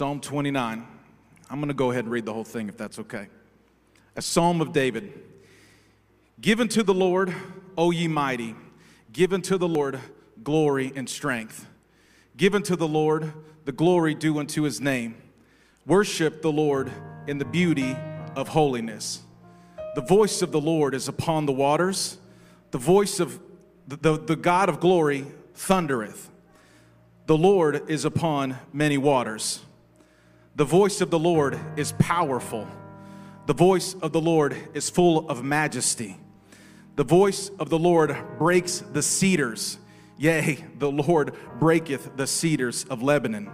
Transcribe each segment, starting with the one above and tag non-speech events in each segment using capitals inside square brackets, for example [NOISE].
Psalm 29. I'm going to go ahead and read the whole thing if that's okay. A psalm of David. Given to the Lord, O ye mighty, given to the Lord glory and strength. Given to the Lord the glory due unto his name. Worship the Lord in the beauty of holiness. The voice of the Lord is upon the waters. The voice of the, the, the God of glory thundereth. The Lord is upon many waters. The voice of the Lord is powerful. The voice of the Lord is full of majesty. The voice of the Lord breaks the cedars. Yea, the Lord breaketh the cedars of Lebanon.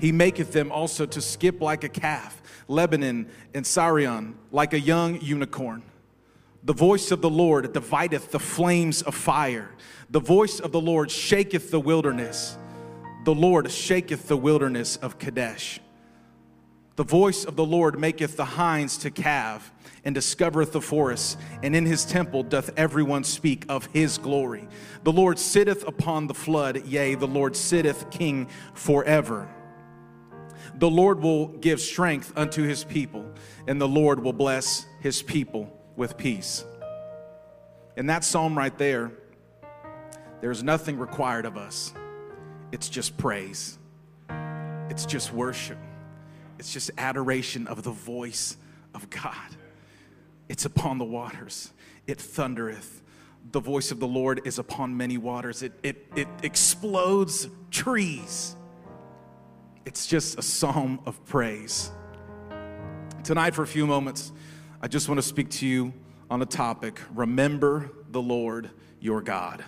He maketh them also to skip like a calf, Lebanon and Sirion like a young unicorn. The voice of the Lord divideth the flames of fire. The voice of the Lord shaketh the wilderness. The Lord shaketh the wilderness of Kadesh. The voice of the Lord maketh the hinds to calve and discovereth the forest, and in his temple doth everyone speak of his glory. The Lord sitteth upon the flood, yea, the Lord sitteth king forever. The Lord will give strength unto his people, and the Lord will bless his people with peace. In that psalm right there, there's nothing required of us. It's just praise, it's just worship, it's just adoration of the voice of God. It's upon the waters, it thundereth. The voice of the Lord is upon many waters. It, it, it explodes trees. It's just a psalm of praise. Tonight, for a few moments, I just want to speak to you on a topic remember the Lord your God.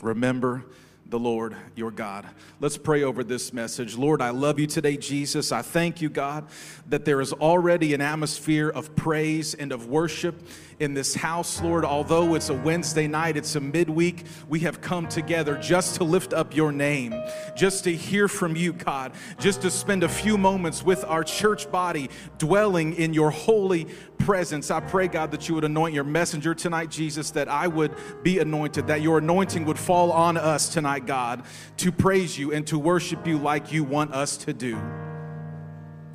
Remember the Lord your God. Let's pray over this message. Lord, I love you today, Jesus. I thank you, God, that there is already an atmosphere of praise and of worship in this house, Lord. Although it's a Wednesday night, it's a midweek, we have come together just to lift up your name, just to hear from you, God, just to spend a few moments with our church body dwelling in your holy presence. I pray, God, that you would anoint your messenger tonight, Jesus, that I would be anointed, that your anointing would fall on us tonight, God, to praise you and to worship you like you want us to do.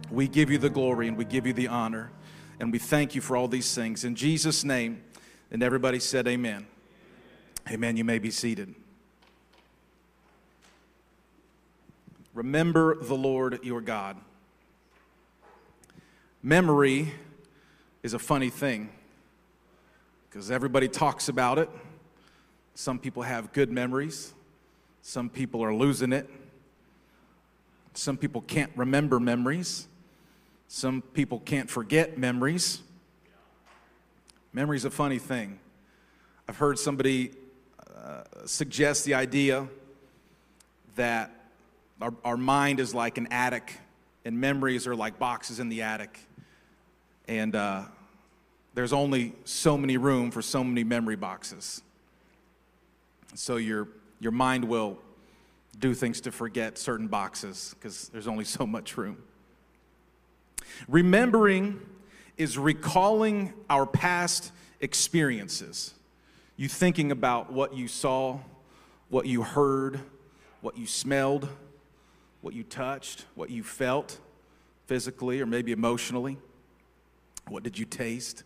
We give you the glory and we give you the honor. And we thank you for all these things. In Jesus' name, and everybody said, Amen. Amen. You may be seated. Remember the Lord your God. Memory is a funny thing because everybody talks about it. Some people have good memories, some people are losing it. Some people can't remember memories. Some people can't forget memories. Memory's a funny thing. I've heard somebody uh, suggest the idea that our, our mind is like an attic and memories are like boxes in the attic. And uh, there's only so many room for so many memory boxes. So your, your mind will do things to forget certain boxes because there's only so much room. Remembering is recalling our past experiences. You thinking about what you saw, what you heard, what you smelled, what you touched, what you felt physically or maybe emotionally. What did you taste?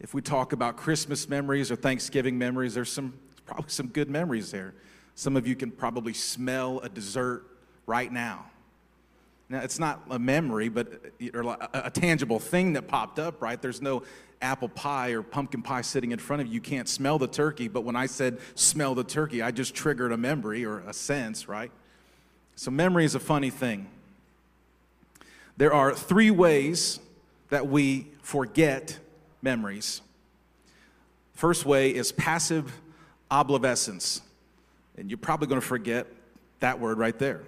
If we talk about Christmas memories or Thanksgiving memories, there's some probably some good memories there. Some of you can probably smell a dessert right now. Now, it's not a memory, but a, tangible thing that popped up, right? There's no apple pie or pumpkin pie sitting in front of you. You can't smell the turkey, but when I said smell the turkey, I just triggered a memory or a sense, right? So, memory is a funny thing. There are three ways that we forget memories. First way is passive obsolescence. And you're probably going to forget that word right there.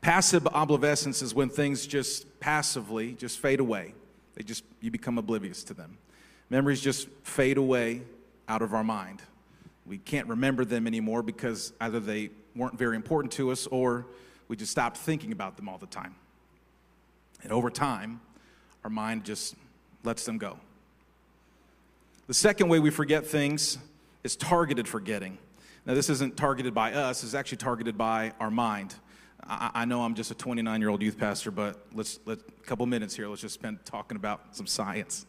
Passive obsolescence is when things just passively just fade away. They just you become oblivious to them. Memories just fade away out of our mind. We can't remember them anymore because either they weren't very important to us or we just stopped thinking about them all the time. And over time, our mind just lets them go. The second way we forget things is targeted forgetting. Now, this isn't targeted by us, it's actually targeted by our mind. I, I know I'm just a 29 year old youth pastor, but let's, let a couple minutes here, let's just spend talking about some science.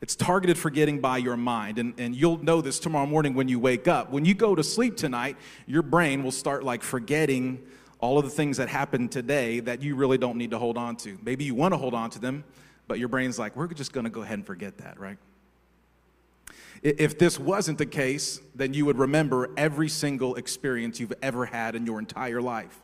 It's targeted forgetting by your mind. And, and you'll know this tomorrow morning when you wake up. When you go to sleep tonight, your brain will start like forgetting all of the things that happened today that you really don't need to hold on to. Maybe you want to hold on to them, but your brain's like, we're just going to go ahead and forget that, right? If this wasn't the case, then you would remember every single experience you've ever had in your entire life.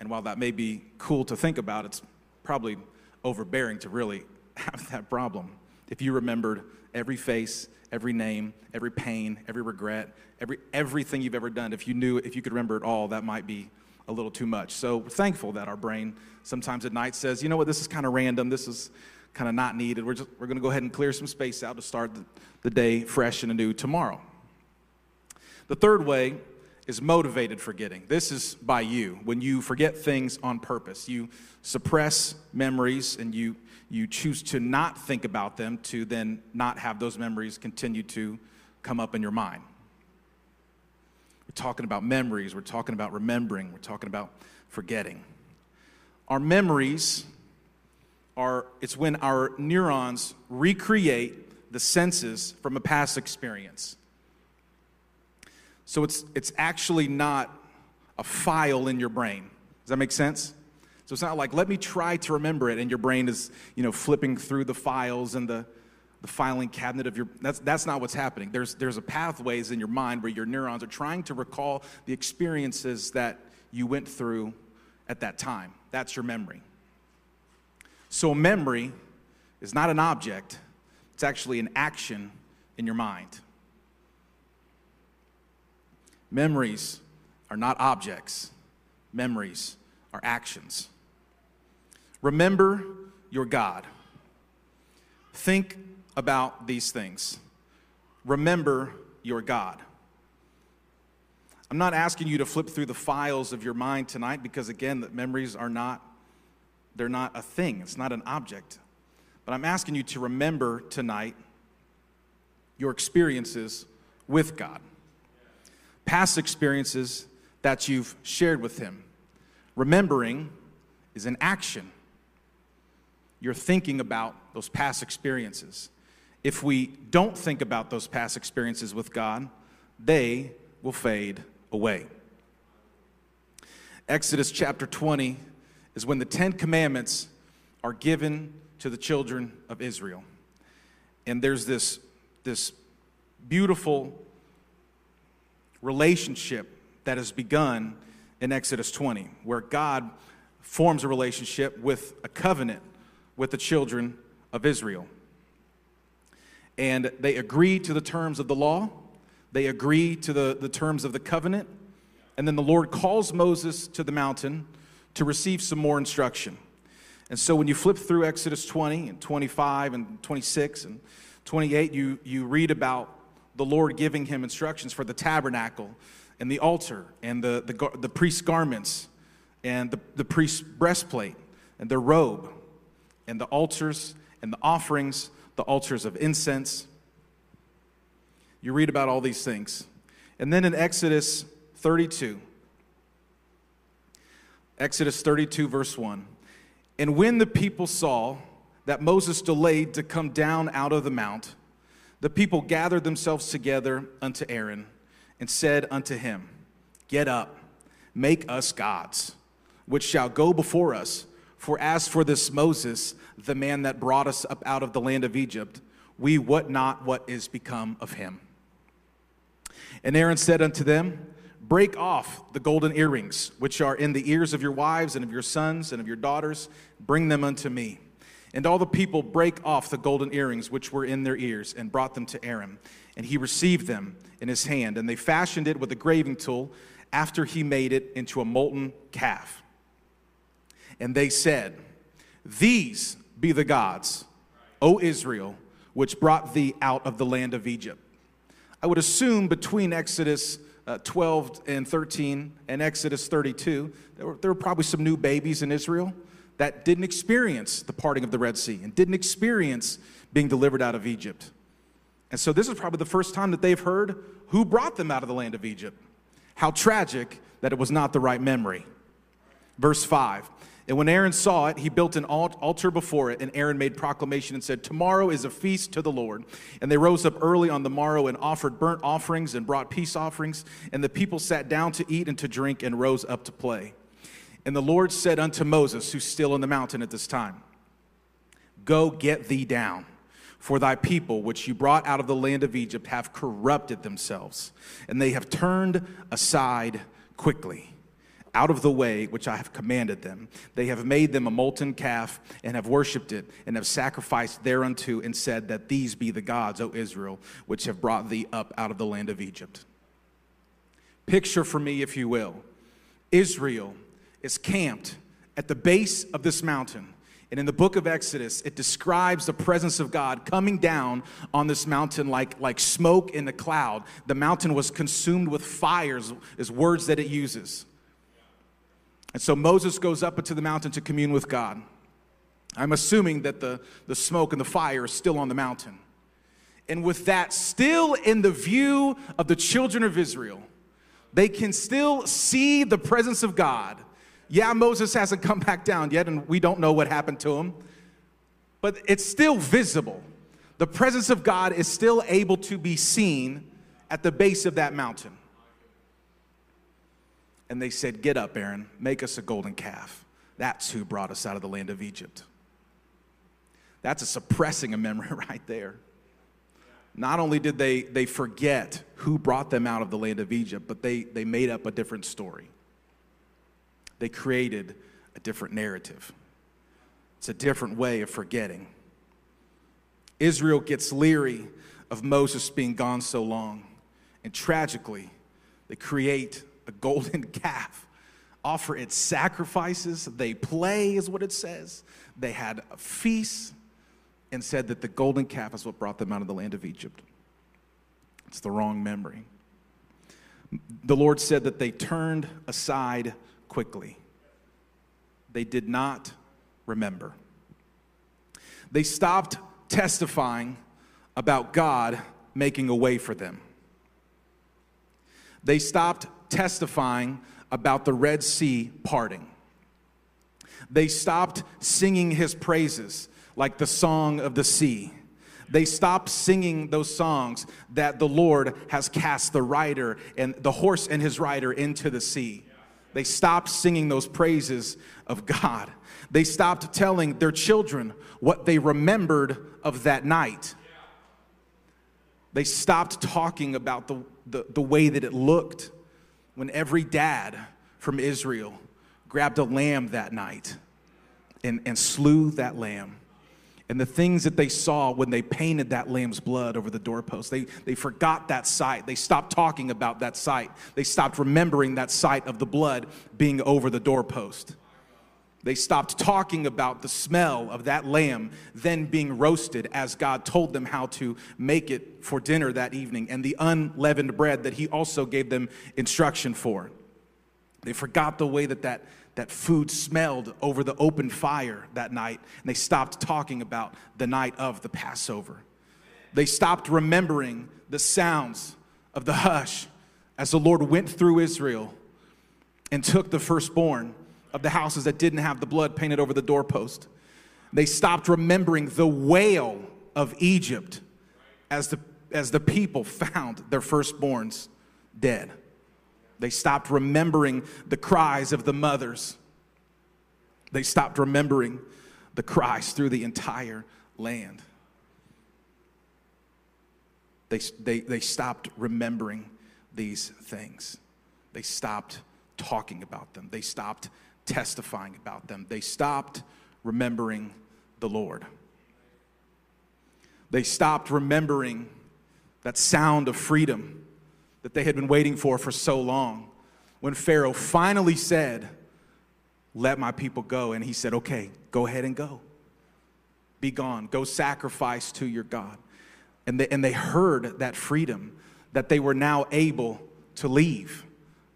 And while that may be cool to think about, it's probably overbearing to really [LAUGHS] have that problem. If you remembered every face, every name, every pain, every regret, every, everything you've ever done, if you knew, if you could remember it all, that might be a little too much. So we're thankful that our brain sometimes at night says, you know what, this is kind of random. This is kind of not needed. We're, just, we're going to go ahead and clear some space out to start the, the day fresh and anew tomorrow. The third way is motivated forgetting. This is by you. When you forget things on purpose, you suppress memories and you, you choose to not think about them to then not have those memories continue to come up in your mind. We're talking about memories, we're talking about remembering, we're talking about forgetting. Our memories it's when our neurons recreate the senses from a past experience. So it's it's actually not a file in your brain. Does that make sense? So it's not like let me try to remember it and your brain is, you know, flipping through the files and the the filing cabinet of your that's that's not what's happening. There's there's a pathways in your mind where your neurons are trying to recall the experiences that you went through at that time. That's your memory. So, memory is not an object, it's actually an action in your mind. Memories are not objects, memories are actions. Remember your God. Think about these things. Remember your God. I'm not asking you to flip through the files of your mind tonight because, again, the memories are not they're not a thing, it's not an object. But I'm asking you to remember tonight your experiences with God, past experiences that you've shared with Him. Remembering is an action. You're thinking about those past experiences. If we don't think about those past experiences with God, they will fade away. Exodus chapter 20 is when the Ten Commandments are given to the children of Israel. And there's this, this beautiful relationship that has begun in Exodus 20, where God forms a relationship with a covenant with the children of Israel. And they agree to the terms of the law, they agree to the, the terms of the covenant, and then the Lord calls Moses to the mountain to receive some more instruction. And so when you flip through Exodus 20 and 25 and 26 and 28, you, you read about the Lord giving him instructions for the tabernacle and the altar and the, the, the priest's garments and the, the priest's breastplate and their robe and the altars and the offerings, the altars of incense. You read about all these things. And then in Exodus 32, Exodus 32, verse 1. And when the people saw that Moses delayed to come down out of the mount, the people gathered themselves together unto Aaron and said unto him, Get up, make us gods, which shall go before us. For as for this Moses, the man that brought us up out of the land of Egypt, we wot not what is become of him. And Aaron said unto them, Break off the golden earrings, which are in the ears of your wives and of your sons and of your daughters. Bring them unto me. And all the people brake off the golden earrings which were in their ears and brought them to Aaron. And he received them in his hand. And they fashioned it with a graving tool after he made it into a molten calf. And they said, These be the gods, O Israel, which brought thee out of the land of Egypt. I would assume between Exodus uh, 12 and 13 and Exodus 32, there were, there were probably some new babies in Israel that didn't experience the parting of the Red Sea and didn't experience being delivered out of Egypt. And so this is probably the first time that they've heard who brought them out of the land of Egypt. How tragic that it was not the right memory. Verse 5 And when Aaron saw it, he built an altar before it, and Aaron made proclamation and said, Tomorrow is a feast to the Lord. And they rose up early on the morrow and offered burnt offerings and brought peace offerings. And the people sat down to eat and to drink and rose up to play. And the Lord said unto Moses, who's still on the mountain at this time, Go get thee down. For thy people, which you brought out of the land of Egypt, have corrupted themselves, and they have turned aside quickly out of the way which I have commanded them. They have made them a molten calf and have worshipped it and have sacrificed thereunto and said that these be the gods, O Israel, which have brought thee up out of the land of Egypt. Picture for me, if you will, Israel is camped at the base of this mountain. And in the book of Exodus, it describes the presence of God coming down on this mountain like, like smoke in a cloud. The mountain was consumed with fires, is words that it uses. And so Moses goes up into the mountain to commune with God. I'm assuming that the, the smoke and the fire is still on the mountain. And with that still in the view of the children of Israel, they can still see the presence of God. Yeah, Moses hasn't come back down yet, and we don't know what happened to him, but it's still visible. The presence of God is still able to be seen at the base of that mountain and they said, Get up, Aaron, make us a golden calf. That's who brought us out of the land of Egypt. That's a suppressing a memory [LAUGHS] right there. Not only did they, they forget who brought them out of the land of Egypt, but they, they made up a different story. They created a different narrative. It's a different way of forgetting. Israel gets leery of Moses being gone so long, and tragically, they create a golden [LAUGHS] calf, offer its sacrifices. They play, is what it says. They had a feast and said that the golden calf is what brought them out of the land of Egypt. It's the wrong memory. The Lord said that they turned aside quickly. They did not remember. They stopped testifying about God making a way for them. They stopped testifying about the Red Sea parting. They stopped singing his praises like the song of the sea. They stopped singing those songs that the Lord has cast the rider and the horse and his rider into the sea. They stopped singing those praises of God. They stopped telling their children what they remembered of that night. They stopped talking about the, the, the way that it looked when every dad from Israel grabbed a lamb that night and, and slew that lamb. And the things that they saw when they painted that lamb's blood over the doorpost, they, they forgot that sight. They stopped talking about that sight. They stopped remembering that sight of the blood being over the doorpost. They stopped talking about the smell of that lamb then being roasted as God told them how to make it for dinner that evening and the unleavened bread that He also gave them instruction for. They forgot the way that that, that food smelled over the open fire that night, and they stopped talking about the night of the Passover. They stopped remembering the sounds of the hush as the Lord went through Israel and took the firstborn of the houses that didn't have the blood painted over the doorpost. They stopped remembering the wail of Egypt as the, as the people found their firstborns dead. They stopped remembering the cries of the mothers. They stopped remembering the cries through the entire land. They, they, they stopped remembering these things. They stopped talking about them. They stopped testifying about them. They stopped remembering the Lord. They stopped remembering that sound of freedom that they had been waiting for for so long. When Pharaoh finally said, Let my people go, and he said, Okay, go ahead and go. Be gone. Go sacrifice to your God. And they, and they heard that freedom, that they were now able to leave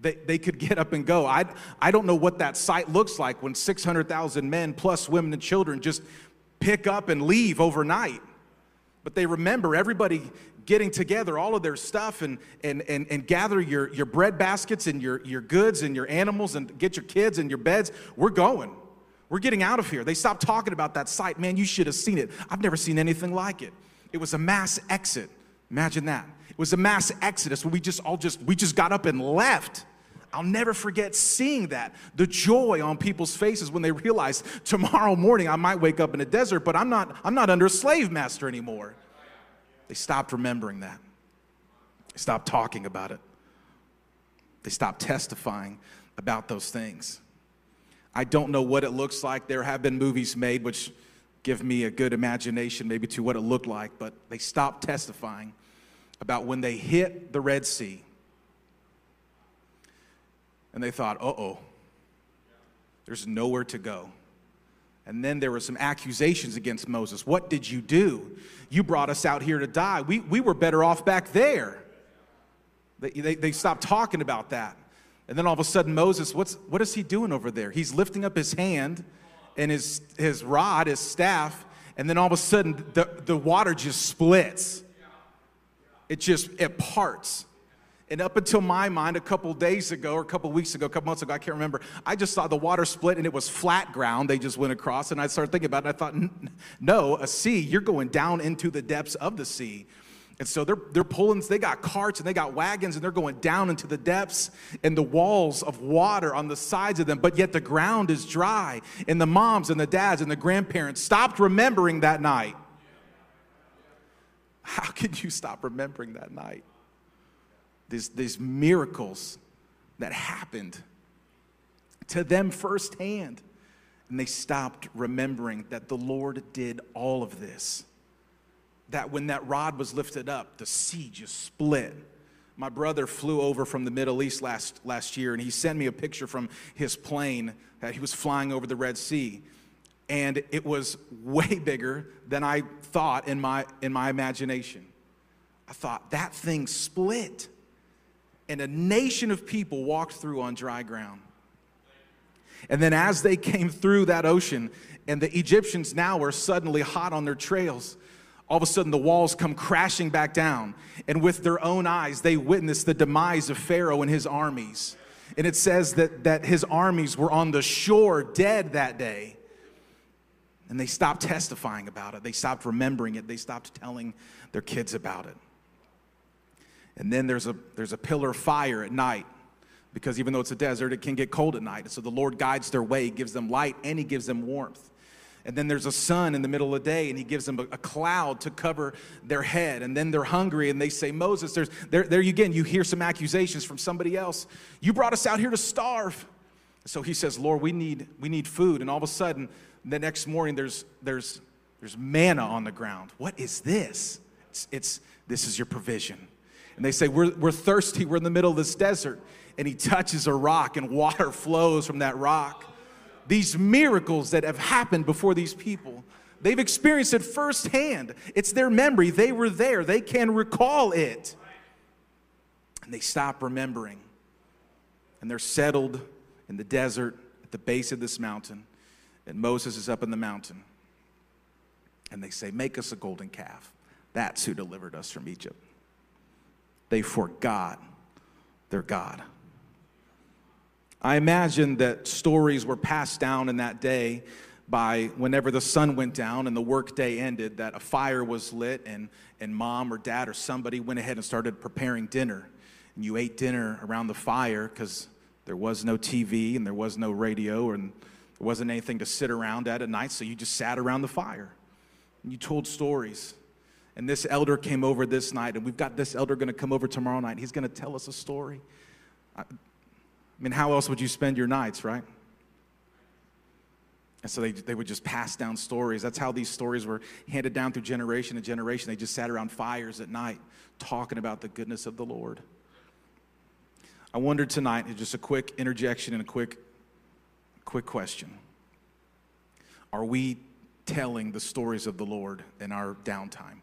they, they could get up and go. I, I don't know what that sight looks like when 600,000 men plus women and children just pick up and leave overnight. But they remember everybody getting together all of their stuff and, and, and, and gather your, your bread baskets and your, your goods and your animals and get your kids and your beds. We're going. We're getting out of here. They stopped talking about that sight. Man, you should have seen it. I've never seen anything like it. It was a mass exit. Imagine that. It was a mass exodus where we just all just we just got up and left. I'll never forget seeing that. The joy on people's faces when they realized tomorrow morning I might wake up in a desert, but I'm not I'm not under a slave master anymore. They stopped remembering that. They stopped talking about it. They stopped testifying about those things. I don't know what it looks like. There have been movies made which give me a good imagination maybe to what it looked like, but they stopped testifying about when they hit the Red Sea and they thought, uh oh, there's nowhere to go. And then there were some accusations against Moses. What did you do? You brought us out here to die. We, we were better off back there. They, they, they stopped talking about that. And then all of a sudden, Moses, what's, what is he doing over there? He's lifting up his hand and his, his rod, his staff, and then all of a sudden, the, the water just splits. It just, it parts. And up until my mind, a couple days ago, or a couple weeks ago, a couple months ago, I can't remember, I just saw the water split and it was flat ground. They just went across. And I started thinking about it. I thought, no, a sea, you're going down into the depths of the sea. And so they're, they're pulling, they got carts and they got wagons and they're going down into the depths and the walls of water on the sides of them, but yet the ground is dry. And the moms and the dads and the grandparents stopped remembering that night. How can you stop remembering that night? These, these miracles that happened to them firsthand. And they stopped remembering that the Lord did all of this. That when that rod was lifted up, the sea just split. My brother flew over from the Middle East last, last year, and he sent me a picture from his plane that he was flying over the Red Sea. And it was way [LAUGHS] bigger than I thought in my, in my imagination. I thought, that thing split and a nation of people walked through on dry ground. And then, as they came through that ocean, and the Egyptians now were suddenly hot on their trails, all of a sudden the walls come crashing back down. And with their own eyes, they witnessed the demise of Pharaoh and his armies. And it says that, that his armies were on the shore dead that day. And they stopped testifying about it, they stopped remembering it, they stopped telling their kids about it. And then there's a, there's a pillar of fire at night because even though it's a desert, it can get cold at night. So the Lord guides their way, gives them light, and He gives them warmth. And then there's a sun in the middle of the day, and He gives them a, a cloud to cover their head. And then they're hungry, and they say, Moses, there's, there, there you again, you hear some accusations from somebody else. You brought us out here to starve. So he says, Lord, we need, we need food. And all of a sudden, the next morning, there's, there's, there's manna on the ground. What is this? It's, it's this is your provision. And they say, we're, we're thirsty, we're in the middle of this desert. And he touches a rock, and water [LAUGHS] flows from that rock. These miracles that have happened before these people, they've experienced it firsthand. It's their memory. They were there, they can recall it. And they stop remembering. And they're settled in the desert at the base of this mountain. And Moses is up in the mountain. And they say, Make us a golden calf. That's who delivered us from Egypt they forgot their God. I imagine that stories were passed down in that day by whenever the sun went down and the workday ended, that a fire was lit and, and mom or dad or somebody went ahead and started preparing dinner. And you ate dinner around the fire because there was no TV and there was no radio and there wasn't anything to sit around at at night, so you just sat around the fire and you told stories. And this elder came over this night, and we've got this elder going to come over tomorrow night. He's going to tell us a story. I, I mean, how else would you spend your nights, right? And so they, they would just pass down stories. That's how these stories were handed down through generation to generation. They just sat around fires at night talking about the goodness of the Lord. I wondered tonight, just a quick interjection and a quick, quick question. Are we telling the stories of the Lord in our downtime?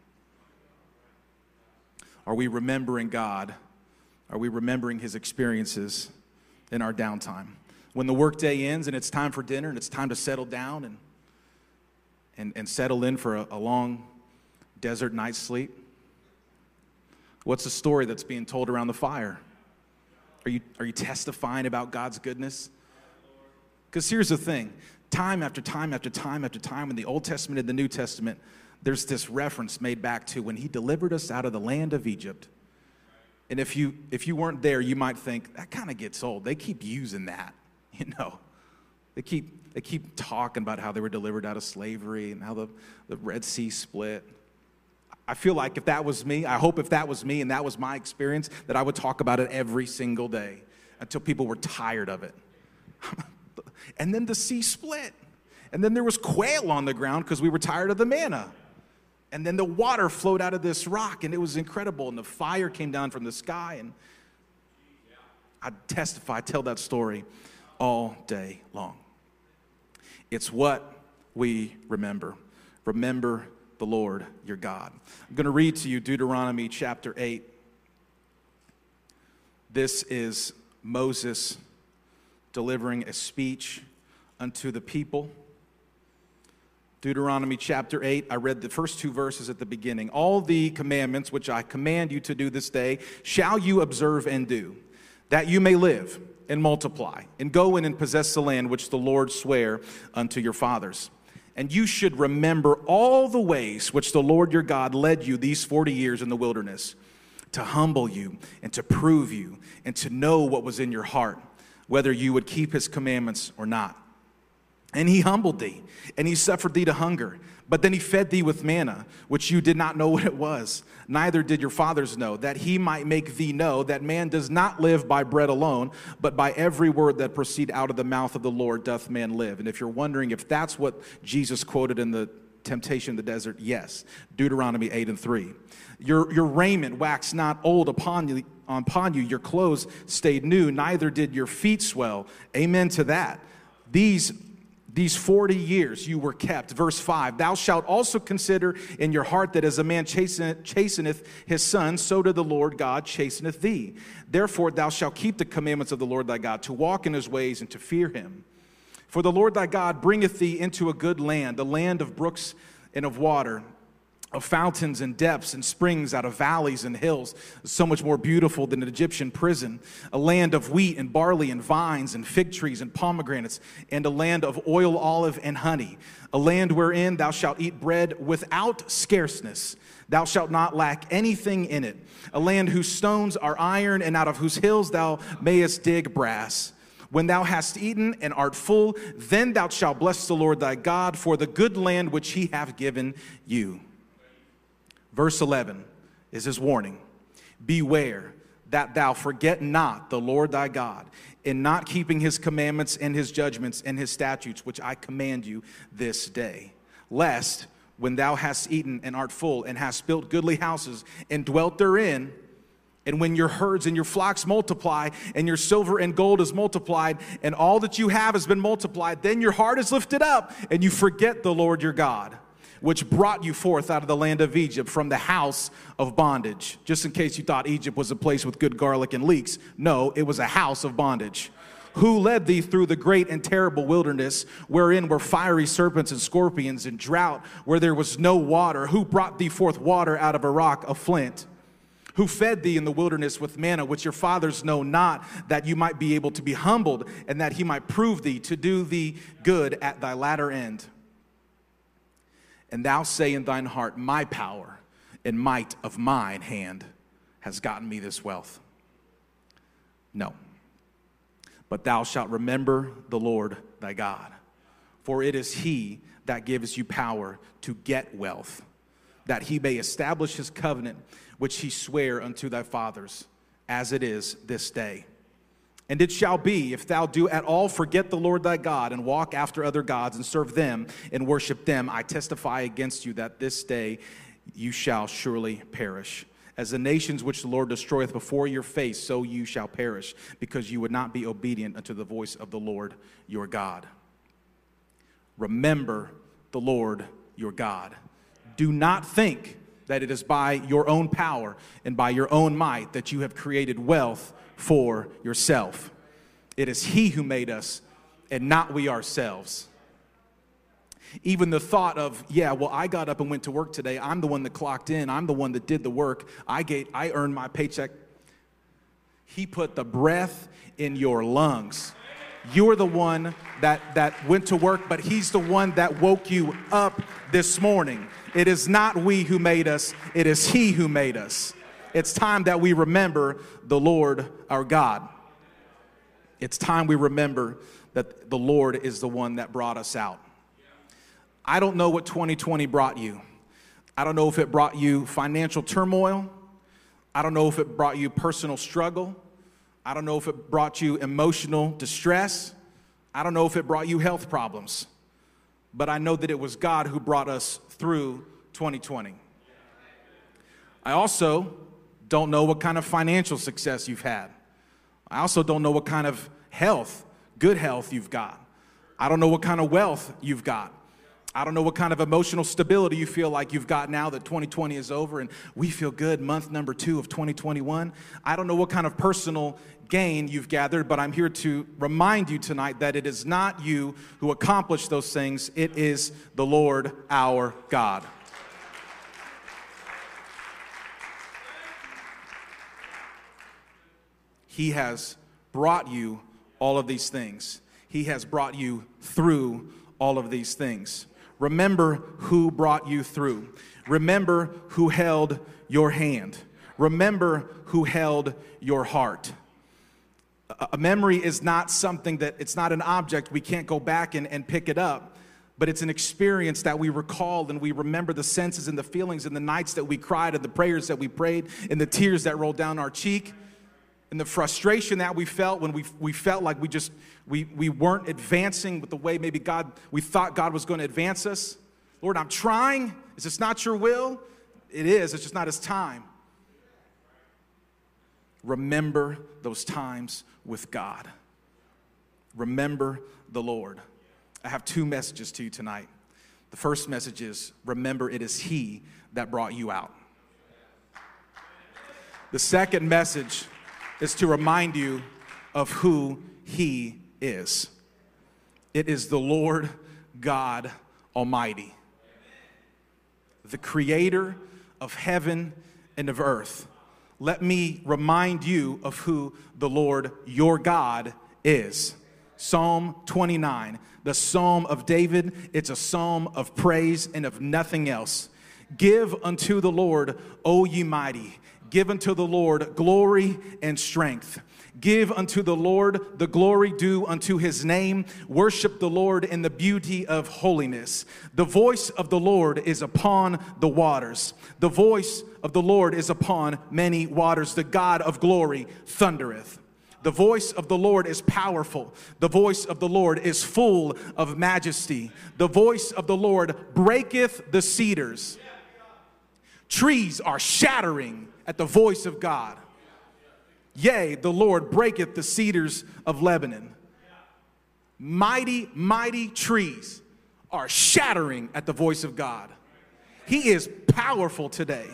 Are we remembering God? Are we remembering His experiences in our downtime? When the workday ends and it's time for dinner and it's time to settle down and, and, and settle in for a, a long desert night's sleep, What's the story that's being told around the fire? Are you, are you testifying about God's goodness? Because here's the thing time after time after time after time in the Old Testament and the New Testament, there's this reference made back to when he delivered us out of the land of Egypt. And if you if you weren't there, you might think that kind of gets old. They keep using that, [LAUGHS] you know. They keep they keep talking about how they were delivered out of slavery and how the, the Red Sea split. I feel like if that was me, I hope if that was me and that was my experience, that I would talk about it every single day until people were tired of it. [LAUGHS] and then the sea split. And then there was quail on the ground because we were tired of the manna. And then the water flowed out of this rock, and it was incredible. And the fire came down from the sky. And I testify, I tell that story all day long. It's what we remember. Remember the Lord your God. I'm going to read to you Deuteronomy chapter 8. This is Moses delivering a speech unto the people. Deuteronomy chapter 8, I read the first two verses at the beginning. All the commandments which I command you to do this day shall you observe and do, that you may live and multiply, and go in and possess the land which the Lord sware unto your fathers. And you should remember all the ways which the Lord your God led you these 40 years in the wilderness, to humble you and to prove you, and to know what was in your heart, whether you would keep his commandments or not. And he humbled thee, and he suffered thee to hunger. But then he fed thee with manna, which you did not know [LAUGHS] what it was, neither did your fathers know, that he might make thee know that man does not live by bread alone, but by every word that proceed out of the mouth of the Lord doth man live. And if you're wondering if that's what Jesus quoted in the temptation in the desert, yes. Deuteronomy 8 and 3. Your, your raiment waxed not old upon you, upon you, your clothes stayed new, neither did your feet swell. Amen to that. These these 40 years you were kept. Verse 5 Thou shalt also consider in your heart that as a man chasteneth his son, so did the Lord God chasteneth thee. Therefore, thou shalt keep the commandments of the Lord thy God, to walk in his ways and to fear him. For the Lord thy God bringeth thee into a good land, a land of brooks and of water of fountains and depths and springs out of valleys and hills, so much more beautiful than an Egyptian prison, a land of wheat and barley and vines and fig trees and pomegranates, and a land of oil, olive, and honey, a land wherein thou shalt eat bread without scarceness. Thou shalt not lack anything in it, a land whose stones are iron, and out of whose hills thou mayest dig brass. When thou hast eaten and art full, then thou shalt bless the Lord thy God for the good land which he hath given you. Verse 11 is his warning. Beware that thou forget not the Lord thy God in not keeping his commandments and his judgments and his statutes, which I command you this day, lest when thou hast eaten and art full and hast built goodly houses and dwelt therein, and when your herds and your flocks multiply, and your silver and gold is multiplied, and all that you have has been multiplied, then your heart is lifted up, and you forget the Lord your God which brought you forth out of the land of Egypt from the house of bondage. Just in case you thought Egypt was a place with good garlic and leeks, no, it was a house of bondage. Who led thee through the great and terrible wilderness, wherein were fiery serpents and scorpions, and drought, where there was no water? Who brought thee forth water out of a rock of flint? who fed thee in the wilderness with manna, which your fathers know not, that you might be able to be humbled, and that he might prove thee to do thee good at thy latter end and thou say in thine heart, My power and might of mine hand has gotten me this wealth. No. But thou shalt remember the Lord thy God, for it is he that gives you power to get wealth, that he may establish his covenant which he sware unto thy fathers, as it is this day. And it shall be, if thou do at all forget the Lord thy God, and walk after other gods, and serve them, and worship them, I testify against you that this day you shall surely perish. As the nations which the Lord destroyeth before your face, so you shall perish, because you would not be obedient unto the voice of the Lord your God. Remember the Lord your God. Do not think that it is by your own power and by your own might that you have created wealth for yourself. It is He who made us and not we ourselves. Even the thought of, yeah, well, I got up and went to work today. I'm the one that clocked in. I'm the one that did the work. I, gave, I earned my paycheck. He put the breath in your lungs. You're the one that, that went to work, but He's the one that woke you up this morning. It is not we who made us, it is He who made us. It's time that we remember the Lord our God. It's time we remember that the Lord is the one that brought us out. I don't know what 2020 brought you. I don't know if it brought you financial turmoil. I don't know if it brought you personal struggle. I don't know if it brought you emotional distress. I don't know if it brought you health problems. But I know that it was God who brought us through 2020. I also don't know what kind of financial success you've had. I also don't know what kind of health, good health you've got. I don't know what kind of wealth you've got. I don't know what kind of emotional stability you feel like you've got now that 2020 is over and we feel good month number two of 2021. I don't know what kind of personal gain you've gathered, but I'm here to remind you tonight that it is not you who accomplished those things, it is the Lord our God. He has brought you all of these things. He has brought you through all of these things. Remember who brought you through. Remember who held your hand. Remember who held your heart. A memory is not something that, it's not an object. We can't go back and, and pick it up, but it's an experience that we recall and we remember the senses and the feelings and the nights that we cried and the prayers that we prayed and the tears that rolled down our cheek and the frustration that we felt when we, we felt like we just we, we weren't advancing with the way maybe god we thought god was going to advance us. Lord i'm trying. Is this not your will? It is it's just not his time. Remember those times with god. Remember the lord. I have two messages to you tonight. The first message is remember it is he that brought you out. The second message is to remind you of who He is. It is the Lord God Almighty, the creator of heaven and of earth. Let me remind you of who the Lord your God is. Psalm 29, the Psalm of David, it's a psalm of praise and of nothing else. Give unto the Lord, O ye mighty, Give unto the Lord glory and strength. Give unto the Lord the glory due unto his name. Worship the Lord in the beauty of holiness. The voice of the Lord is upon the waters. The voice of the Lord is upon many waters. The God of glory thundereth. The voice of the Lord is powerful. The voice of the Lord is full of majesty. The voice of the Lord breaketh the cedars. Trees are shattering at the voice of God. Yea, the Lord breaketh the cedars of Lebanon. Mighty, mighty trees are shattering at the voice of God. He is powerful today.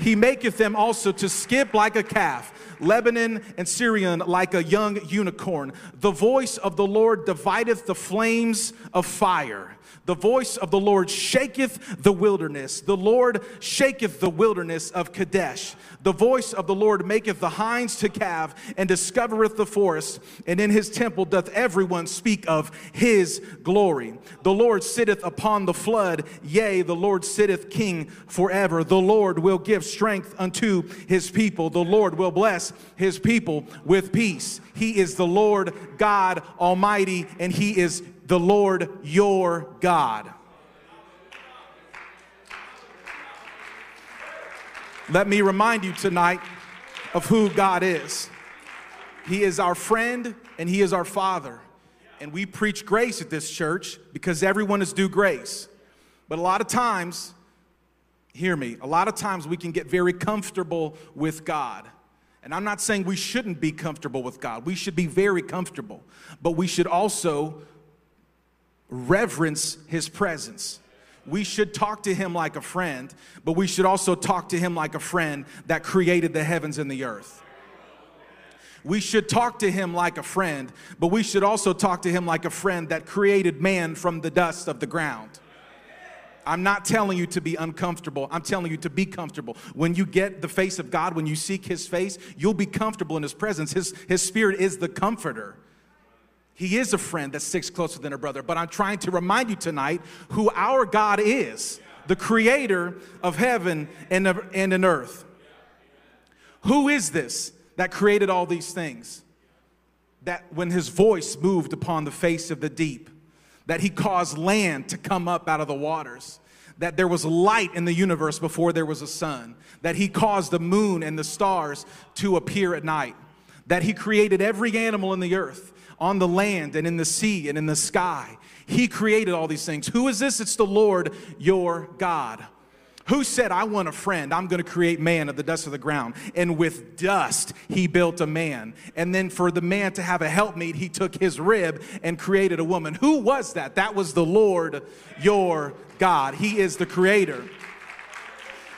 He maketh them also to skip like a calf, Lebanon and Sirion like a young unicorn. The voice of the Lord divideth the flames of fire. The voice of the Lord shaketh the wilderness. The Lord shaketh the wilderness of Kadesh. The voice of the Lord maketh the hinds to calve and discovereth the forest. And in his temple doth everyone speak of his glory. The Lord sitteth upon the flood. Yea, the Lord sitteth king forever. The Lord will give strength unto his people. The Lord will bless his people with peace. He is the Lord God Almighty, and he is the Lord your God. Let me remind you tonight of who God is. He is our friend and He is our Father. And we preach grace at this church because everyone is due grace. But a lot of times, hear me, a lot of times we can get very comfortable with God. And I'm not saying we shouldn't be comfortable with God. We should be very comfortable. But we should also reverence his presence. We should talk to him like a friend, but we should also talk to him like a friend that created the heavens and the earth. We should talk to him like a friend, but we should also talk to him like a friend that created man from the dust of the ground. I'm not telling you to be uncomfortable. I'm telling you to be comfortable. When you get the face of God, when you seek his face, you'll be comfortable in his presence. His, his spirit is the comforter. He is a friend that sticks closer than a brother. But I'm trying to remind you tonight who our God is the creator of heaven and, of, and an earth. Who is this that created all these things? That when his voice moved upon the face of the deep, that he caused land to come up out of the waters, that there was light in the universe before there was a sun, that he caused the moon and the stars to appear at night, that he created every animal in the earth, on the land and in the sea and in the sky. He created all these things. Who is this? It's the Lord your God. Who said, I want a friend? I'm going to create man of the dust of the ground. And with dust, he built a man. And then for the man to have a helpmeet, he took his rib and created a woman. Who was that? That was the Lord your God. He is the creator.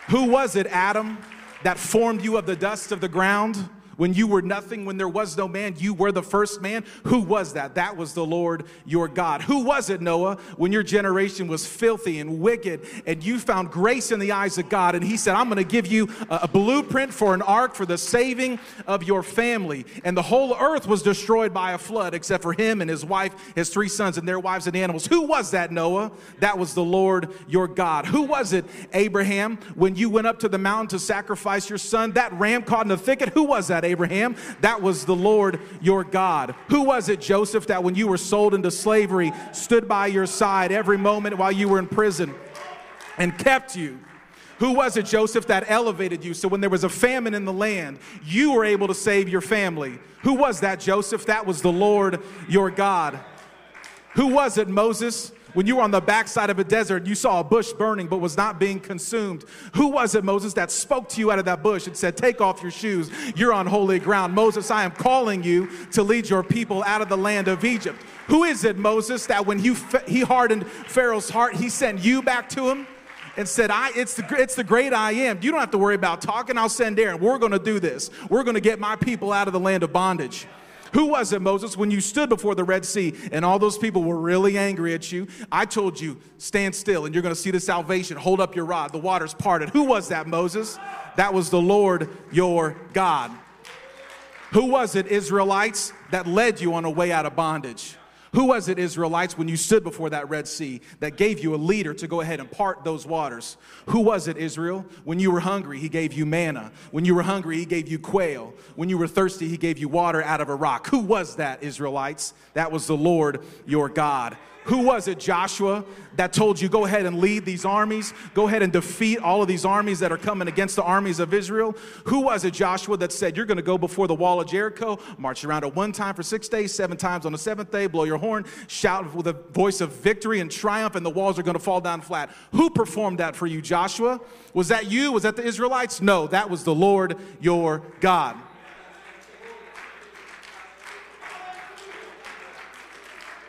Who was it, Adam, that formed you of the dust of the ground? When you were nothing, when there was no man, you were the first man. Who was that? That was the Lord your God. Who was it, Noah, when your generation was filthy and wicked and you found grace in the eyes of God? And he said, I'm going to give you a, a blueprint for an ark for the saving of your family. And the whole earth was destroyed by a flood except for him and his wife, his three sons, and their wives and animals. Who was that, Noah? That was the Lord your God. Who was it, Abraham, when you went up to the mountain to sacrifice your son? That ram caught in the thicket? Who was that? Abraham? That was the Lord your God. Who was it, Joseph, that when you were sold into slavery, stood by your side every moment while you were in prison and kept you? Who was it, Joseph, that elevated you so when there was a famine in the land, you were able to save your family? Who was that, Joseph? That was the Lord your God. Who was it, Moses? When you were on the backside of a desert, you saw a bush burning but was not being consumed. Who was it, Moses, that spoke to you out of that bush and said, Take off your shoes, you're on holy ground? Moses, I am calling you to lead your people out of the land of Egypt. Who is it, Moses, that when you, he hardened Pharaoh's heart, he sent you back to him? and said, I, it's, the, it's the great I am. You don't have to worry about talking. I'll send Aaron. We're going to do this. We're going to get my people out of the land of bondage. Who was it, Moses, when you stood before the Red Sea and all those people were really angry at you? I told you, stand still and you're going to see the salvation. Hold up your rod. The waters parted. Who was that, Moses? That was the Lord your God. Who was it, Israelites, that led you on a way out of bondage? Who was it, Israelites, when you stood before that Red Sea that gave you a leader to go ahead and part those waters? Who was it, Israel? When you were hungry, he gave you manna. When you were hungry, he gave you quail. When you were thirsty, he gave you water out of a rock. Who was that, Israelites? That was the Lord your God. Who was it, Joshua, that told you, go ahead and lead these armies? Go ahead and defeat all of these armies that are coming against the armies of Israel? Who was it, Joshua, that said, you're going to go before the wall of Jericho, march around it one time for six days, seven times on the seventh day, blow your horn, shout with a voice of victory and triumph, and the walls are going to fall down flat? Who performed that for you, Joshua? Was that you? Was that the Israelites? No, that was the Lord your God.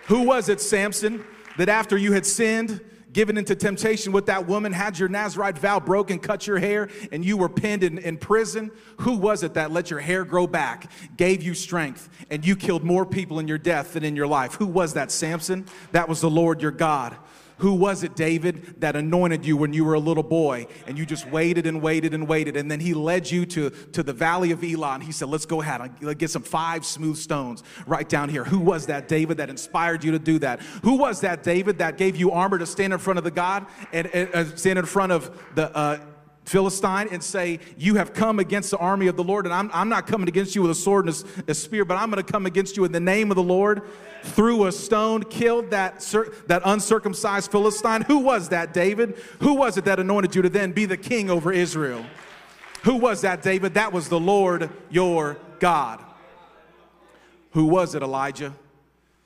Who was it, Samson, that after you had sinned, given into temptation with that woman, had your Nazarite vow broken, cut your hair, and you were pinned in, in prison? Who was it that let your hair grow back, gave you strength, and you killed more people in your death than in your life? Who was that, Samson? That was the Lord your God. Who was it, David, that anointed you when you were a little boy and you just waited and waited and waited? And then he led you to, to the valley of Elah and he said, Let's go ahead. Let's get some five smooth stones right down here. Who was that, David, that inspired you to do that? Who was that, David, that gave you armor to stand in front of the God and, and uh, stand in front of the uh, Philistine and say, You have come against the army of the Lord, and I'm, I'm not coming against you with a sword and a, a spear, but I'm going to come against you in the name of the Lord. Threw a stone, killed that, that uncircumcised Philistine. Who was that, David? Who was it that anointed you to then be the king over Israel? Who was that, David? That was the Lord your God. Who was it, Elijah?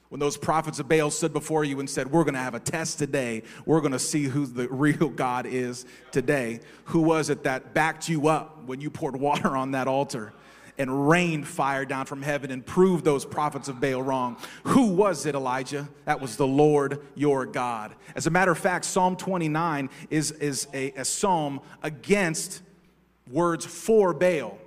When those prophets of Baal stood before you and said, We're going to have a test today. We're going to see who the [LAUGHS] real God is today. Who was it that backed you up when you poured [LAUGHS] water on that altar and rained fire down from heaven and proved those prophets of Baal wrong? Who was it, Elijah? That was the Lord your God. As a matter of fact, Psalm 29 is, is a, a psalm against words for Baal.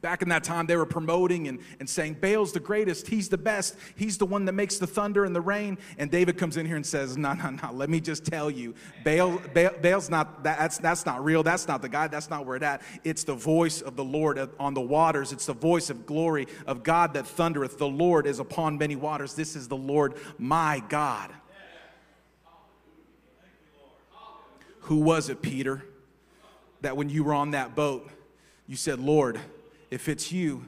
Back in that time, they were promoting and, and saying, Baal's the greatest. He's the best. He's the one that makes the thunder and the rain. And David comes in here and says, No, no, no. Let me just tell you, Baal, Baal, Baal's not, that's, that's not real. That's not the guy. That's not where it at. It's the voice of the Lord on the waters. It's the voice of glory of God that thundereth. The Lord is upon many waters. This is the Lord my God. Who was it, Peter, that when you were on that boat, you said, Lord, if it's you,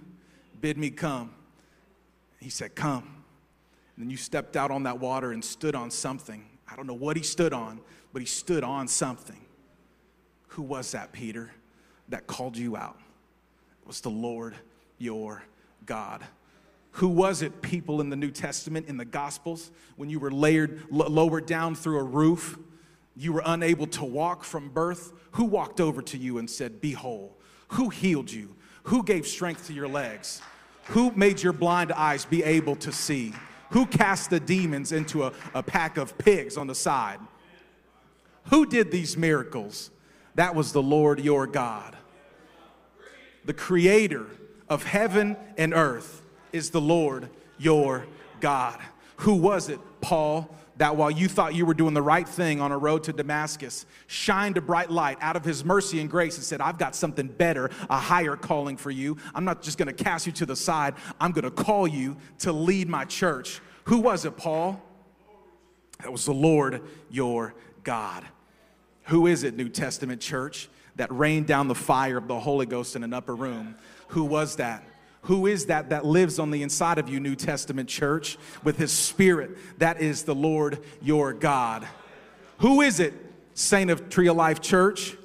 bid me come. He said, Come. And then you stepped out on that water and stood on something. I don't know what he stood on, but he stood on something. Who was that, Peter, that called you out? It was the Lord your God. Who was it, people in the New Testament, in the Gospels, when you were layered, lowered down through a roof? You were unable to walk from birth. Who walked over to you and said, Be whole? Who healed you? Who gave strength to your legs? Who made your blind eyes be able to see? Who cast the demons into a, a pack of pigs on the side? Who did these miracles? That was the Lord your God. The creator of heaven and earth is the Lord your God. Who was it, Paul, that while you thought you were doing the right thing on a road to Damascus, shined a bright light out of his mercy and grace and said, I've got something better, a higher calling for you. I'm not just gonna cast you to the side, I'm gonna call you to lead my church. Who was it, Paul? That was the Lord your God. Who is it, New Testament church, that rained down the fire of the Holy Ghost in an upper room? Who was that? Who is that that lives on the inside of you, New Testament church, with his spirit? That is the Lord your God. Who is it, Saint of Tree of Life Church,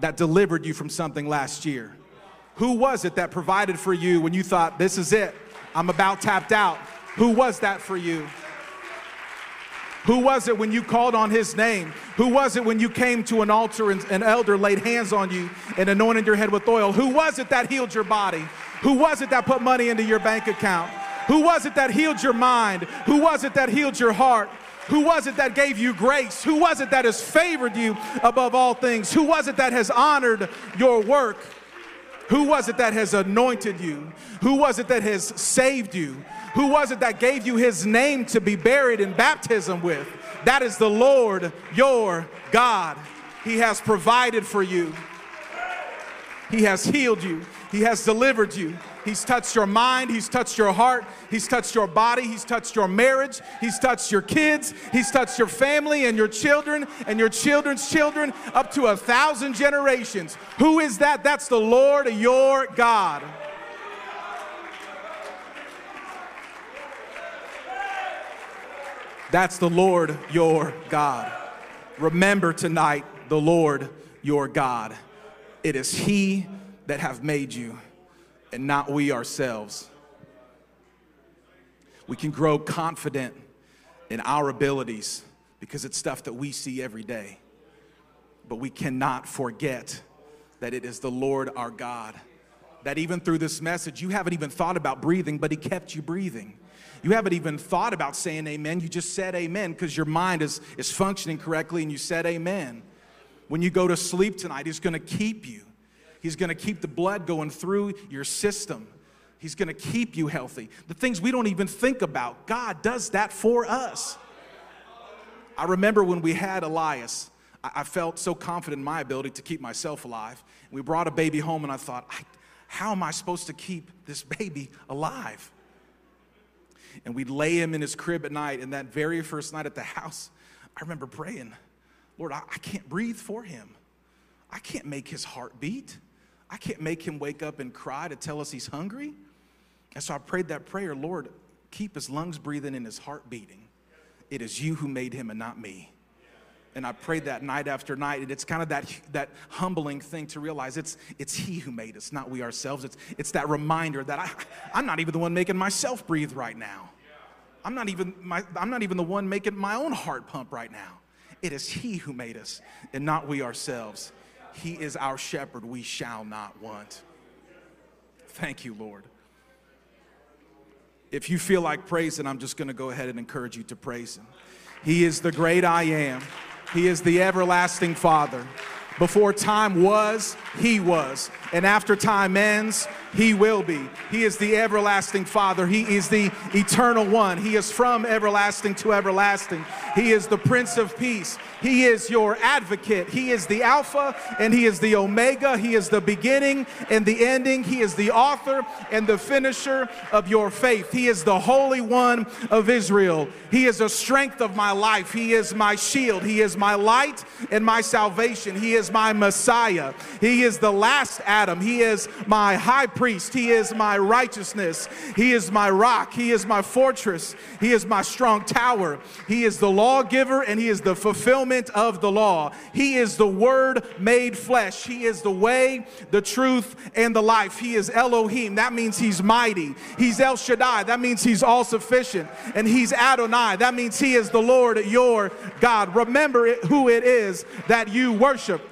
that delivered you from something last year? Who was it that provided for you when you thought, this is it, I'm about tapped out? Who was that for you? Who was it when you called on his name? Who was it when you came to an altar and an elder laid hands on you and anointed your head with oil? Who was it that healed your body? Who was it that put money into your bank account? Who was it that healed your mind? Who was it that healed your heart? Who was it that gave you grace? Who was it that has favored you above all things? Who was it that has honored your work? Who was it that has anointed you? Who was it that has saved you? Who was it that gave you his name to be buried in baptism with? That is the Lord your God. He has provided for you, He has healed you, He has delivered you. He's touched your mind, He's touched your heart, He's touched your body, He's touched your marriage, He's touched your kids, He's touched your family and your children and your children's children up to a thousand generations. Who is that? That's the Lord your God. That's the Lord your God. Remember tonight the Lord your God. It is He that have made you, and not we ourselves. We can grow confident in our abilities because it's stuff that we see every day. But we cannot forget that it is the Lord our God. That even through this message, you haven't even thought about breathing, but He kept you breathing. You haven't even thought about saying amen. You just said amen because your mind is, is functioning correctly and you said amen. When you go to sleep tonight, He's going to keep you. He's going to keep the blood going through your system. He's going to keep you healthy. The things we don't even think about, God does that for us. I remember when we had Elias, I felt so confident in my ability to keep myself alive. We brought a baby home, and I thought, how am I supposed to keep this baby alive? And we'd lay him in his crib at night. And that very first night at the house, I remember praying, Lord, I, I can't breathe for him. I can't make his heart beat. I can't make him wake up and cry to tell us he's hungry. And so I prayed that prayer, Lord, keep his lungs breathing and his heart beating. It is you who made him and not me. And I prayed that night after night. And it's kind of that, that humbling thing to realize it's, it's He who made us, not we ourselves. It's, it's that reminder that I, I'm not even the one making myself breathe right now. I'm not, even my, I'm not even the one making my own heart pump right now. It is He who made us, and not we ourselves. He is our shepherd, we shall not want. Thank you, Lord. If you feel like praising, I'm just going to go ahead and encourage you to praise Him. He is the great I am. He is the everlasting Father. Before time was, He was. And after time ends, He will be. He is the everlasting Father. He is the eternal one. He is from everlasting to everlasting. He is the Prince of Peace. He is your advocate. He is the Alpha and He is the Omega. He is the beginning and the ending. He is the author and the finisher of your faith. He is the Holy One of Israel. He is the strength of my life. He is my shield. He is my light and my salvation. He is my Messiah. He is the last Adam. He is my high priest. He is my righteousness. He is my rock. He is my fortress. He is my strong tower. He is the lawgiver and He is the fulfillment of the law. He is the Word made flesh. He is the way, the truth, and the life. He is Elohim. That means He's mighty. He's El Shaddai. That means He's all sufficient. And He's Adonai. That means He is the Lord your God. Remember who it is that you worship.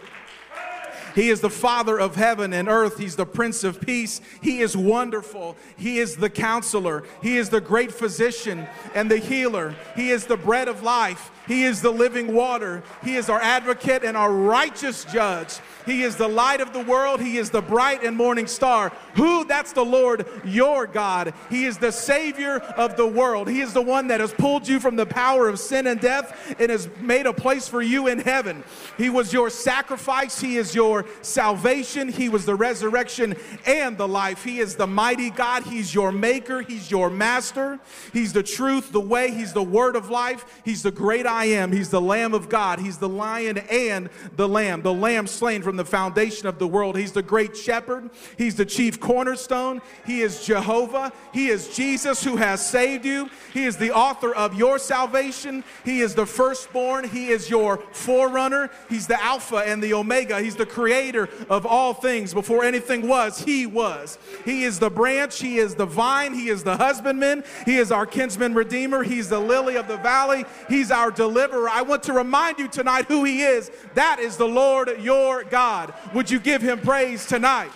He is the Father of heaven and earth. He's the Prince of Peace. He is wonderful. He is the counselor. He is the great physician and the healer. He is the bread of life. He is the living water. He is our advocate and our righteous judge. He is the light of the world. He is the bright and morning star. Who? That's the Lord your God. He is the Savior of the world. He is the one that has pulled you from the power of sin and death and has made a place for you in heaven. He was your sacrifice. He is your salvation. He was the resurrection and the life. He is the mighty God. He's your maker. He's your master. He's the truth, the way. He's the word of life. He's the great am. He's the Lamb of God. He's the lion and the lamb, the lamb slain from the foundation of the world. He's the great shepherd. He's the chief cornerstone. He is Jehovah. He is Jesus who has saved you. He is the author of your salvation. He is the firstborn. He is your forerunner. He's the Alpha and the Omega. He's the creator of all things. Before anything was, He was. He is the branch. He is the vine. He is the husbandman. He is our kinsman redeemer. He's the lily of the valley. He's our deliverer. I want to remind you tonight who He is. That is the Lord your God. Would you give Him praise tonight?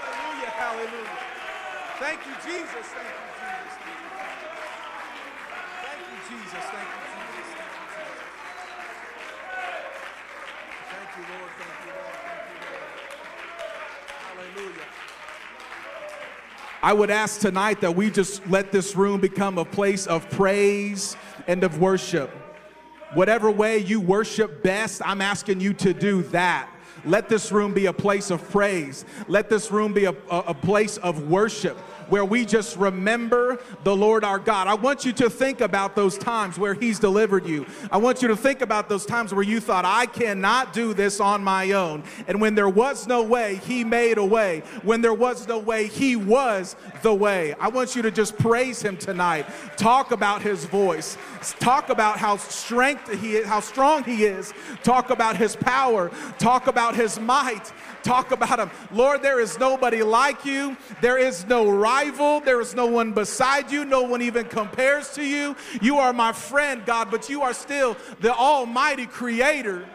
Hallelujah, hallelujah. Thank you, Jesus. Thank you, Jesus. Thank you, Jesus. Thank you, Jesus. Thank you, Lord. Thank you, Lord. Thank you, Lord. Hallelujah. I would ask tonight that we just let this room become a place of praise and of worship. Whatever way you worship best, I'm asking you to do that. Let this room be a place of praise. Let this room be a, a, a place of worship where we just remember the Lord our God. I want you to think about those times where He's delivered you. I want you to think about those times where you thought, I cannot do this on my own. And when there was no way, He made a way. When there was no way, He was the way. I want you to just praise Him tonight. Talk about His voice. Talk about how strength He is, how strong He is. Talk about His power. Talk about His might. Talk about Him. Lord, there is nobody like you. There is no rival. There is no one beside you. No one even compares to you. You are my friend, God, but you are still the Almighty Creator.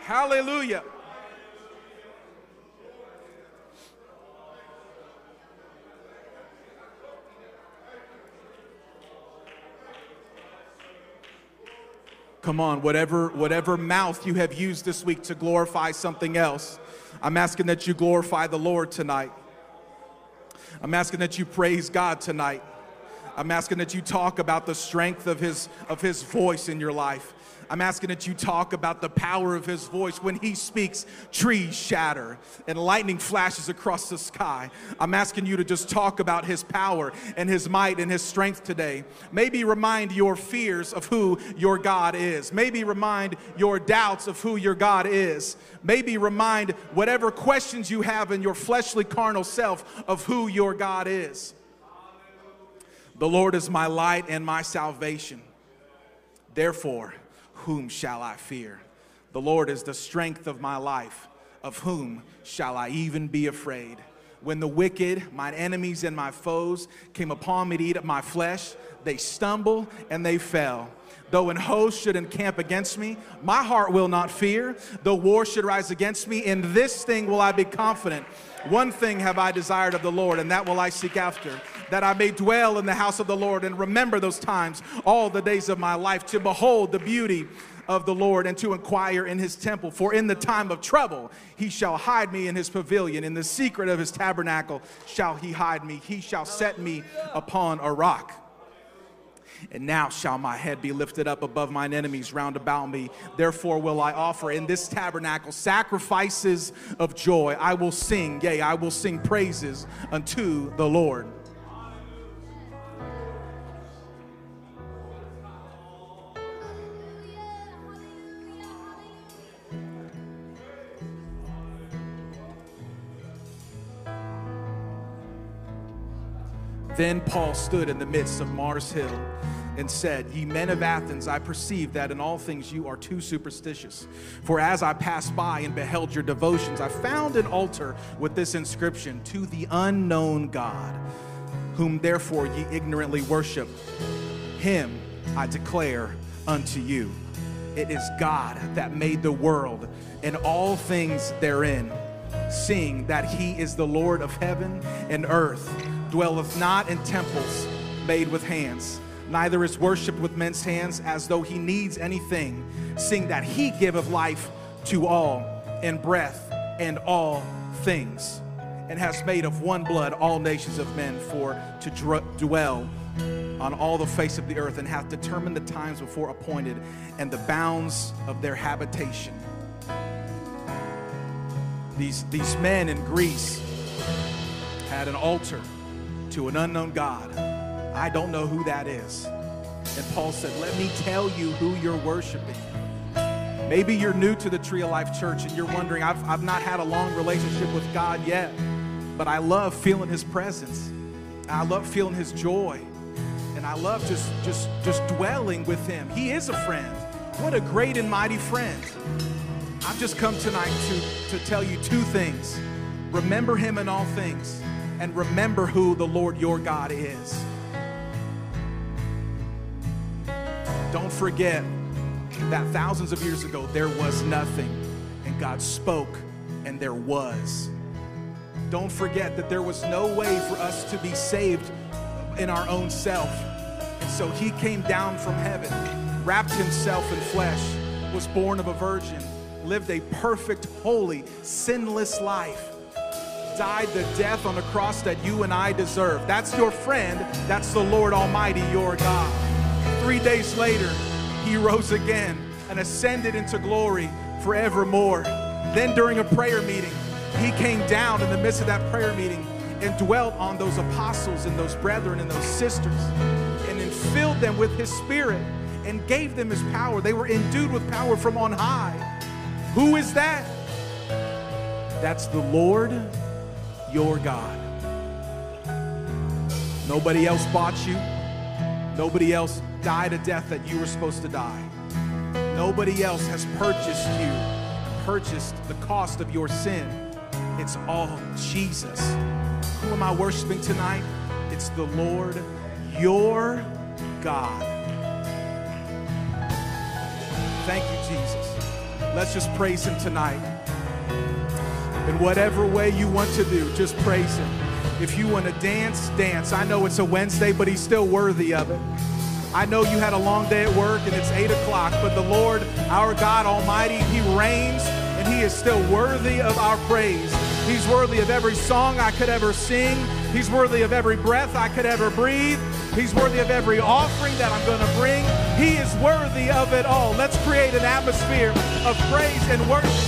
Hallelujah. Come on, whatever, whatever mouth you have used this week to glorify something else, I'm asking that you glorify the Lord tonight. I'm asking that you praise God tonight. I'm asking that you talk about the strength of his, of his voice in your life. I'm asking that you talk about the power of his voice. When he speaks, trees shatter and lightning flashes across the sky. I'm asking you to just talk about his power and his might and his strength today. Maybe remind your fears of who your God is. Maybe remind your doubts of who your God is. Maybe remind whatever questions you have in your fleshly carnal self of who your God is. The Lord is my light and my salvation. Therefore, whom shall I fear? The Lord is the strength of my life. Of whom shall I even be afraid? When the wicked, mine enemies and my foes, came upon me to eat up my flesh, they stumble and they fell. Though an host should encamp against me, my heart will not fear. Though war should rise against me, in this thing will I be confident. One thing have I desired of the Lord, and that will I seek after, that I may dwell in the house of the Lord and remember those times all the days of my life, to behold the beauty of the Lord and to inquire in his temple. For in the time of trouble he shall hide me in his pavilion. In the secret of his tabernacle shall he hide me. He shall set me upon a rock. And now shall my head be lifted up above mine enemies round about me. Therefore will I offer in this tabernacle sacrifices of joy. I will sing, yea, I will sing praises unto the Lord. Then Paul stood in the midst of Mars Hill and said, Ye men of Athens, I perceive that in all things you are too superstitious. For as I passed by and beheld your devotions, I found an altar with this inscription To the unknown God, whom therefore ye ignorantly worship. Him I declare unto you. It is God that made the world and all things therein, seeing that he is the Lord of heaven and earth dwelleth not in temples made with hands, neither is worshipped with men's hands as though he needs anything, seeing that he giveth life to all, and breath and all things, and has made of one blood all nations of men for to dwell on all the face of the earth, and hath determined the times before appointed and the bounds of their habitation. These, these men in Greece had an altar to an unknown God. I don't know who that is. And Paul said, Let me tell you who you're worshiping. Maybe you're new to the Tree of Life Church and you're wondering, I've, I've not had a long relationship with God yet, but I love feeling His presence. I love feeling His joy. And I love just, just, just dwelling with Him. He is a friend. What a great and mighty friend. I've just come tonight to, to tell you two things. Remember Him in all things and remember who the Lord your God is. Don't forget that thousands of years ago there was nothing, and God spoke, and there was. Don't forget that there was no way for us to be saved in our own self. And so he came down from heaven, wrapped himself in flesh, was born of a virgin, lived a perfect, holy, sinless life died the death on the cross that you and I deserve. That's your friend. That's the Lord Almighty, your God. Three days later, he rose again and ascended into glory forevermore. Then, during a prayer meeting, he came down in the midst of that prayer meeting and dwelt on those apostles and those brethren and those sisters and then filled them with his spirit and gave them his power. They were endued with power from on high. Who is that? That's the Lord your God. Nobody else bought you. Nobody else died a death that you were supposed to die. Nobody else has purchased you, purchased the cost of your sin. It's all Jesus. Who am I worshiping tonight? It's the Lord, your God. Thank you, Jesus. Let's just praise Him tonight. In whatever way you want to do, just praise Him. If you want to dance, dance. I know it's a Wednesday, but He's still worthy of it. I know you had a long day at work and it's 8 o'clock, but the Lord, our God Almighty, He reigns and He is still worthy of our praise. He's worthy of every song I could ever sing. He's worthy of every breath I could ever breathe. He's worthy of every offering that I'm going to bring. He is worthy of it all. Let's create an atmosphere of praise and worship.